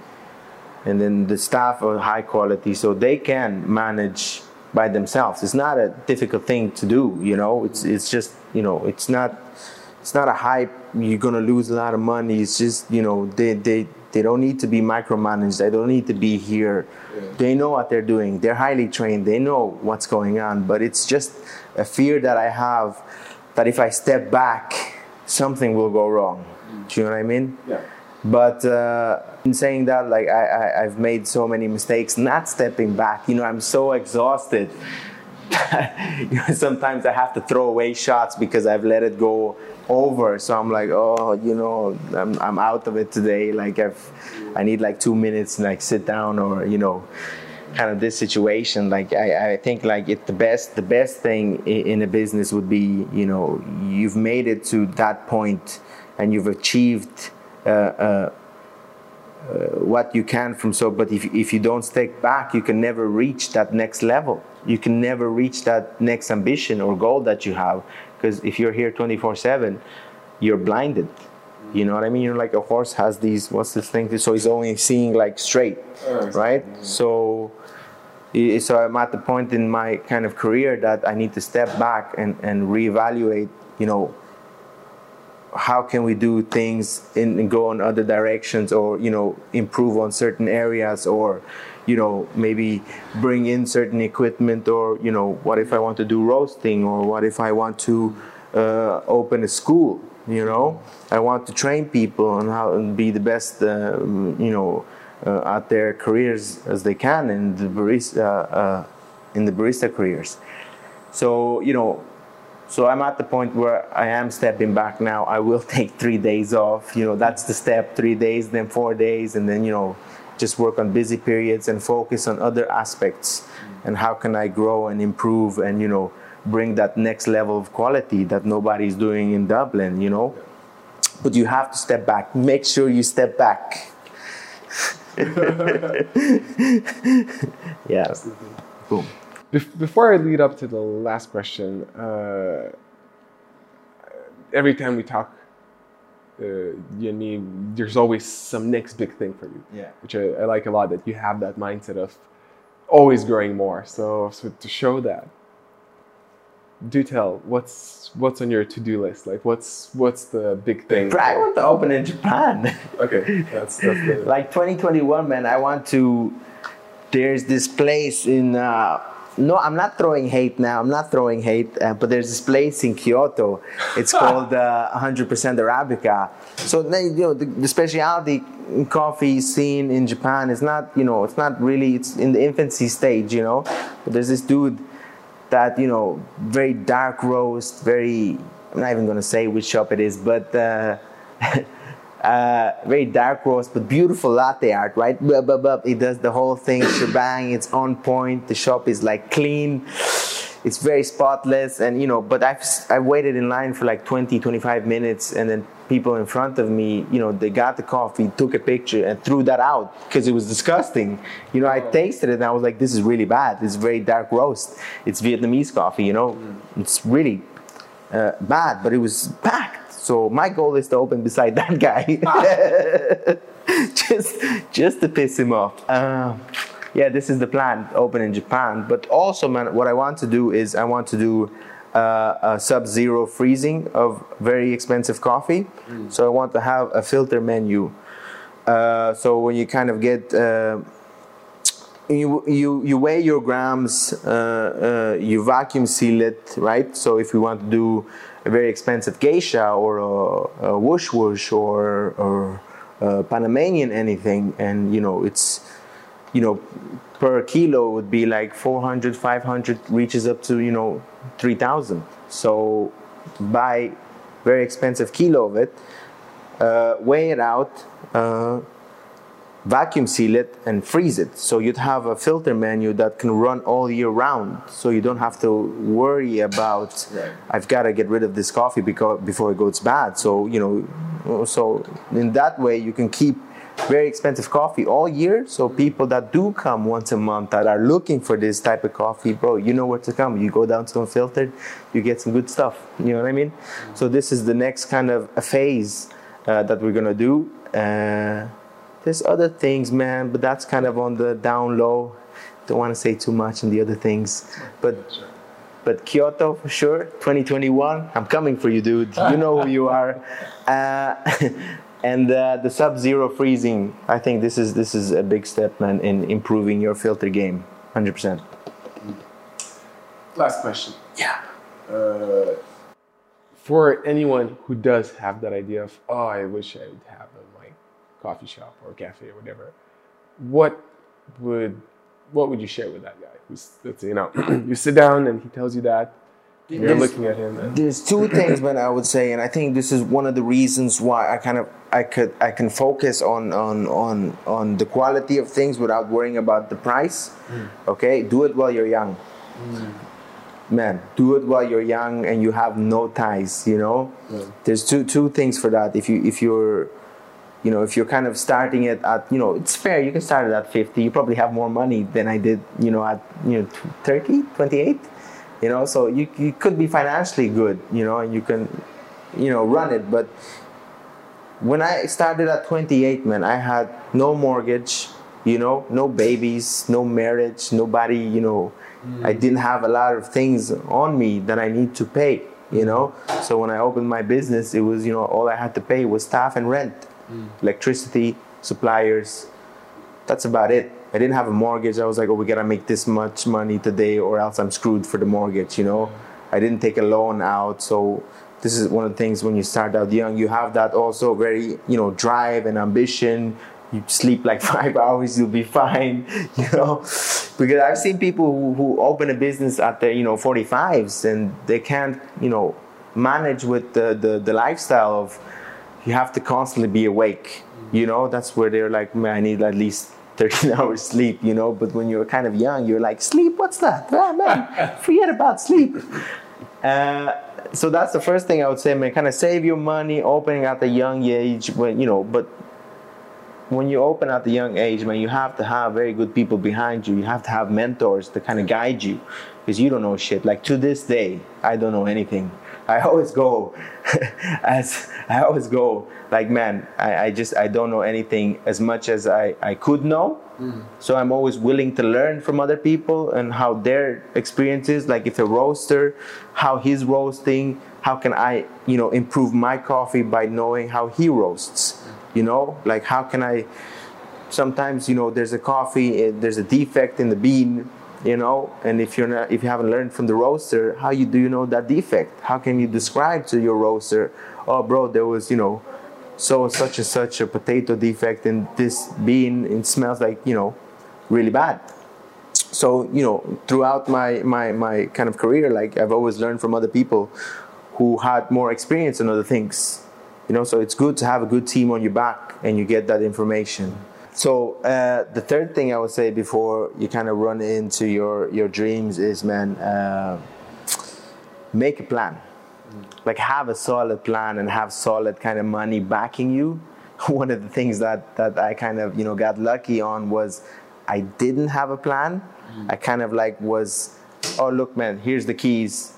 And then the staff are high quality so they can manage by themselves. It's not a difficult thing to do you know? It's it's just you know it's not it's not a hype you're gonna lose a lot of money. It's just you know they they they don't need to be micromanaged. They don't need to be here. They know what they're doing. They're highly trained. They know what's going on. But it's just a fear that i have that if i step back something will go wrong. Do you know what i mean? Yeah. but uh, in saying that, like I, I, I've made so many mistakes not stepping back. You know, I'm so exhausted. you know, sometimes I have to throw away shots because I've let it go over. So I'm like, oh, you know, I'm, I'm out of it today. Like I've, I need like two minutes and like sit down or you know, kind of this situation. Like I, I think like it the best the best thing in a business would be you know you've made it to that point and you've achieved. Uh, uh, what you can from so but if, if you don't step back you can never reach that next level you can never reach that next ambition or goal that you have because if you're here 24 7 you're blinded. You know what i mean? You're like a horse has these what's this thing? So he's only seeing like straight right? Mm-hmm. So so i'm at the point in my kind of career that i need to step back and, and reevaluate you know how can we do things in, and go in other directions or you know improve on certain areas or you know maybe bring in certain equipment or you know what if i want to do roasting or what if i want to uh, open a school you know i want to train people on how and be the best um, you know uh, at their careers as they can in the barista uh, in the barista careers so you know so I'm at the point where I am stepping back now. I will take three days off. You know, that's the step three days, then four days, and then, you know, just work on busy periods and focus on other aspects and how can I grow and improve and, you know, bring that next level of quality that nobody's doing in Dublin, you know. But you have to step back. Make sure you step back. yeah. Boom. Bef- before I lead up to the last question, uh, every time we talk, uh, you me, there's always some next big thing for you. Yeah. Which I, I like a lot that you have that mindset of always growing more. So, so to show that, do tell what's what's on your to-do list. Like what's what's the big thing? I want to open in Japan. Okay, that's that's the like 2021, man. I want to. There's this place in. Uh, no, I'm not throwing hate now. I'm not throwing hate, uh, but there's this place in Kyoto. It's called uh, 100% Arabica. So then, you know, the, the specialty coffee scene in Japan is not, you know, it's not really. It's in the infancy stage, you know. But there's this dude that you know, very dark roast, very. I'm not even gonna say which shop it is, but. Uh, uh, very dark roast, but beautiful latte art, right? Blah, blah, blah. It does the whole thing, shebang. It's on point. The shop is like clean. It's very spotless, and you know. But I've I waited in line for like 20, 25 minutes, and then people in front of me, you know, they got the coffee, took a picture, and threw that out because it was disgusting. You know, I tasted it, and I was like, "This is really bad. It's very dark roast. It's Vietnamese coffee. You know, it's really uh, bad." But it was packed. So my goal is to open beside that guy, just just to piss him off. Uh, yeah, this is the plan. Open in Japan, but also, man, what I want to do is I want to do uh, a sub-zero freezing of very expensive coffee. So I want to have a filter menu. Uh, so when you kind of get uh, you, you, you weigh your grams, uh, uh, you vacuum seal it, right? So if you want to do a very expensive geisha or a, a Wush Wush or, or Panamanian anything, and you know, it's, you know, per kilo would be like 400, 500, reaches up to, you know, 3,000. So buy very expensive kilo of it, uh, weigh it out, uh, vacuum seal it and freeze it. So you'd have a filter menu that can run all year round. So you don't have to worry about Right. I've got to get rid of this coffee because before it goes bad. So you know, so in that way you can keep very expensive coffee all year. So people that do come once a month that are looking for this type of coffee, bro, you know where to come. You go down to Unfiltered, you get some good stuff. You know what I mean? So this is the next kind of a phase uh, that we're gonna do. Uh, there's other things, man, but that's kind of on the down low. Don't want to say too much on the other things, but but Kyoto for sure, 2021. I'm coming for you, dude. You know who you are. Uh, and uh, the sub-zero freezing. I think this is this is a big step, man, in improving your filter game. 100%. last question. Yeah. Uh, for anyone who does have that idea of, oh, I wish I would have a, my coffee shop or cafe or whatever, what would what would you share with that guy? Who's that's you know you sit down and he tells you that you're There's- looking at him and There's two things, man. I would say, and I think this is one of the reasons why I kind of I could I can focus on on on on the quality of things without worrying about the price. Hmm. Okay, do it while you're young, hmm. man. Do it while you're young and you have no ties. You know, hmm. there's two two things for that. If you if you're you know, if you're kind of starting it at, you know, it's fair. You can start it at 50. You probably have more money than I did, you know, at, you know, 30, 28. You know, so you, you could be financially good, you know, and you can, you know, run it. But when I started at 28, man, I had no mortgage, you know, no babies, no marriage, nobody, you know, I didn't have a lot of things on me that I need to pay. you know. So when I opened my business, it was you know all I had to pay was staff and rent, Mm. electricity, suppliers. That's about it. I didn't have a mortgage. I was like, oh, we gotta make this much money today, or else I'm screwed for the mortgage. You know, I didn't take a loan out, so this is one of the things when you start out young, you have that also very you know drive and ambition. You sleep like five hours, you'll be fine. You know, because I've seen people who, who open a business at their you know 45s and they can't you know manage with the, the, the lifestyle of you have to constantly be awake. You know, that's where they're like, man, I need at least 13 hours sleep, you know. But when you're kind of young, you're like, sleep, what's that? Ah, man, forget about sleep. Uh, so that's the first thing I would say, man. Kind of save your money, opening at a young age, when you know. But when you open at a young age, man, you have to have very good people behind you. You have to have mentors to kind of guide you, because you don't know shit. Like to this day, I don't know anything. I always go as I always go like man I, I, just I don't know anything as much as I, I could know mm. so I'm always willing to learn from other people and how their experiences like if a roaster how he's roasting how can I you know improve my coffee by knowing how he roasts you know like how can I sometimes you know there's a coffee eh, there's a defect in the bean you know and if you're not if you haven't learned from the roaster how you do you know that defect? How can you describe to your roaster oh bro there was you know so such and such a potato defect in this bean it smells like you know really bad. So you know throughout my my my kind of career like i've always learned from other people who had more experience in other things you know? So it's good to have a good team on your back and you get that information so uh, the third thing I would say before you kind of run into your your dreams is, man, uh, make a plan. Like have a solid plan and have solid kind of money backing you. One of the things that that I kind of you know got lucky on was I didn't have a plan. I kind of like was, oh look, man, here's the keys.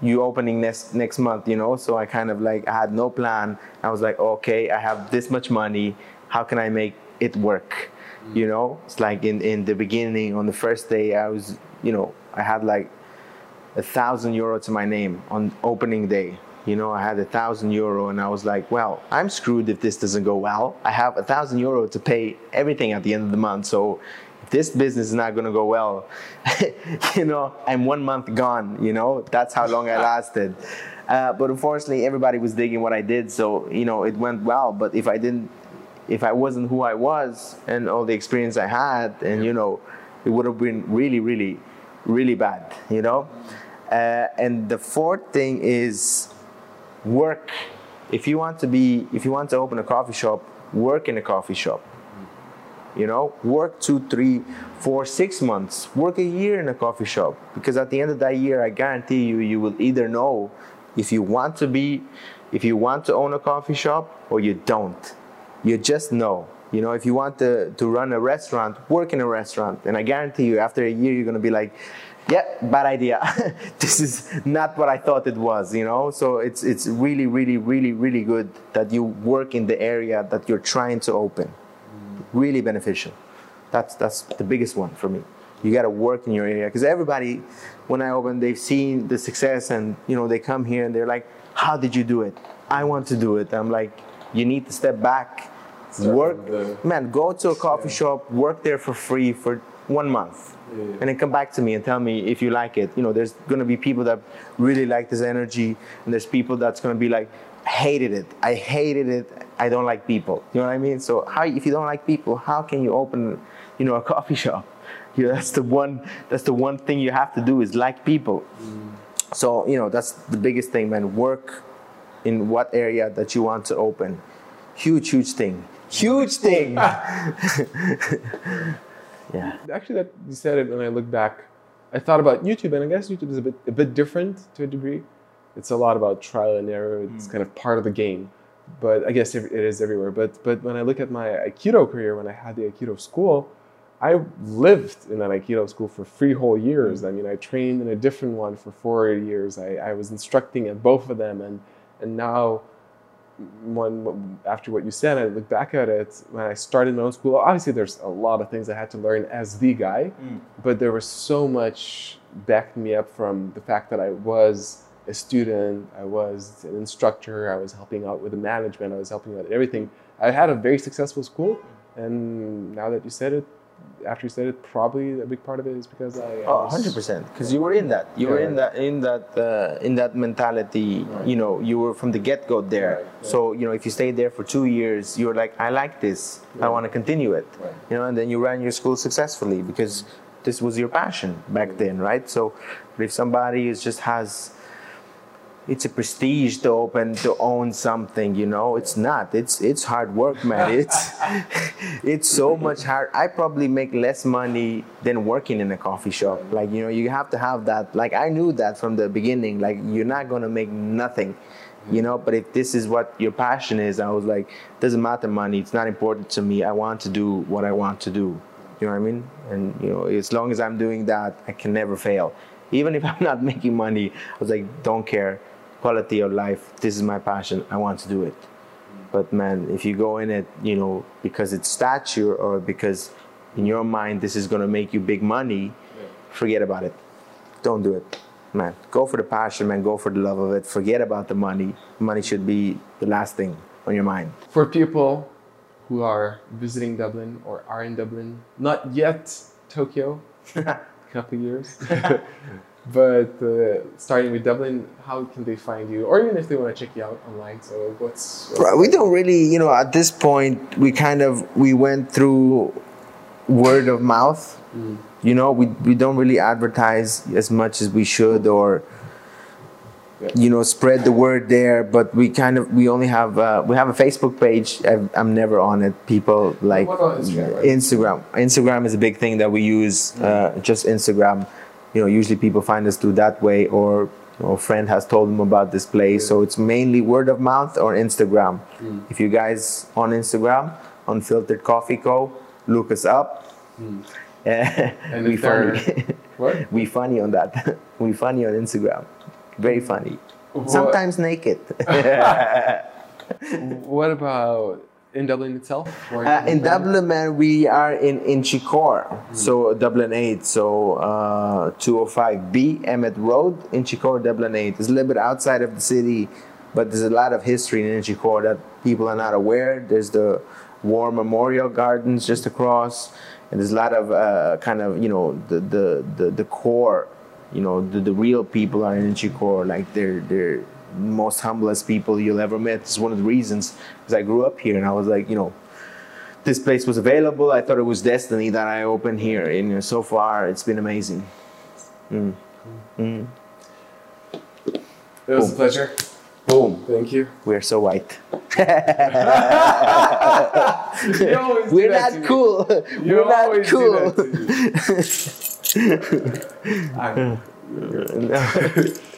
You opening next next month, you know. So I kind of like I had no plan. I was like, okay, I have this much money. How can I make it work you know? It's like in in the beginning on the first day i was you know i had like a thousand euro to my name on opening day you know? I had a thousand euro and i was like well i'm screwed if this doesn't go well. I have a thousand euro to pay everything at the end of the month so if this business is not going to go well you know i'm one month gone you know? That's how long i lasted. Uh, but unfortunately everybody was digging what i did so you know it went well. But if i didn't if I wasn't who I was and all the experience I had, and you know, it would have been really, really, really bad, you know. Uh, and the fourth thing is work. If you want to be, if you want to open a coffee shop, work in a coffee shop. You know, work two, three, four, six months. Work a year in a coffee shop because at the end of that year, I guarantee you, you will either know if you want to be, if you want to own a coffee shop or you don't you just know. You know, if you want to, to run a restaurant, work in a restaurant. And I guarantee you, after a year, you're going to be like, yeah, bad idea. this is not what I thought it was, you know? So it's, it's really, really, really, really good that you work in the area that you're trying to open. Really beneficial. That's, that's the biggest one for me. You got to work in your area. Because everybody, when I open, they've seen the success and, you know, they come here and they're like, how did you do it? I want to do it. I'm like, you need to step back, Start work. The, man, go to a coffee yeah. shop, work there for free for one month. Yeah, yeah. And then come back to me and tell me if you like it. You know, there's gonna be people that really like this energy, and there's people that's gonna be like, hated it. I hated it. I don't like people. You know what I mean? So how, if you don't like people, how can you open, you know, a coffee shop? You know, that's the one. That's the one thing you have to do is like people. Mm. So you know, that's the biggest thing, man. Work in what area that you want to open. Huge, huge thing. Huge thing. yeah. Actually, that you said it, when I look back, I thought about YouTube, and I guess YouTube is a bit a bit different to a degree. It's a lot about trial and error. It's mm. kind of part of the game, but I guess it is everywhere. But but when I look at my Aikido career, when I had the Aikido school, I lived in that Aikido school for three whole years. Mm. I mean, I trained in a different one for four years. I, I was instructing at both of them, and and now when after what you said, I look back at it when I started my own school. Obviously, there's a lot of things I had to learn as the guy, mm. but there was so much backing me up from the fact that I was a student, I was an instructor, I was helping out with the management, I was helping out everything. I had a very successful school, and now that you said it, after you said it, probably a big part of it is because I. I Oh, 100 percent. Because you were in that. You were in that. In that. Uh, in that mentality. You know, you were from the get go there. Right, yeah. So you know, if you stayed there for two years, you were like, I like this. I want to continue it. Right. You know, and then you ran your school successfully because this was your passion back then, right? So, if somebody is just has it's a prestige to open to own something you know? It's not. It's it's hard work man. It's it's so much hard. I probably make less money than working in a coffee shop. Like you know you have to have that. Like i knew that from the beginning. Like you're not going to make nothing you know? But if this is what your passion is i was like doesn't matter money. It's not important to me. I want to do what i want to do. You know what i mean? And you know as long as i'm doing that i can never fail. Even if i'm not making money i was like don't care quality of life this is my passion i want to do it. But man if you go in it you know because it's stature or because in your mind this is going to make you big money forget about it. Don't do it man. Go for the passion man. Go for the love of it. Forget about the money. Money should be the last thing on your mind. For people who are visiting Dublin or are in Dublin, not yet Tokyo, a couple years, but uh, starting with Dublin, how can they find you? Or even if they want to check you out online, so what's. what's we don't really you know at this point we kind of we went through word of mouth you know we, we don't really advertise as much as we should or Yeah. you know spread the word there but we kind of we only have uh, we have a facebook page I've, i'm never on it people like Instagram, right? instagram instagram is a big thing that we use uh, just instagram you know usually people find us through that way or you know, a friend has told them about this place. So it's mainly word of mouth or instagram. Hmm. if you guys on instagram unfiltered coffee co look us up. And we funny. What? we funny on that. We funny on instagram. Very funny. What- sometimes naked. What about in Dublin itself? Where Uh, in Dublin, man, we are in Inchicore, so Dublin 8, so uh, 205B Emmet Road in Inchicore, Dublin 8. It's a little bit outside of the city, but there's a lot of history in Inchicore that people are not aware. There's the War Memorial Gardens just across, and there's a lot of uh, kind of you know the the the, the core, you know the, the real people are in Inchicore, like they're they're most humblest people you'll ever meet. It's one of the reasons because I grew up here and I was like, you know, this place was available. I thought it was destiny that I opened here, and you know, so far it's been amazing. Mm. Mm. It was a pleasure. Boom. Thank you. We're so white. You We're not cool. You We're not always do cool.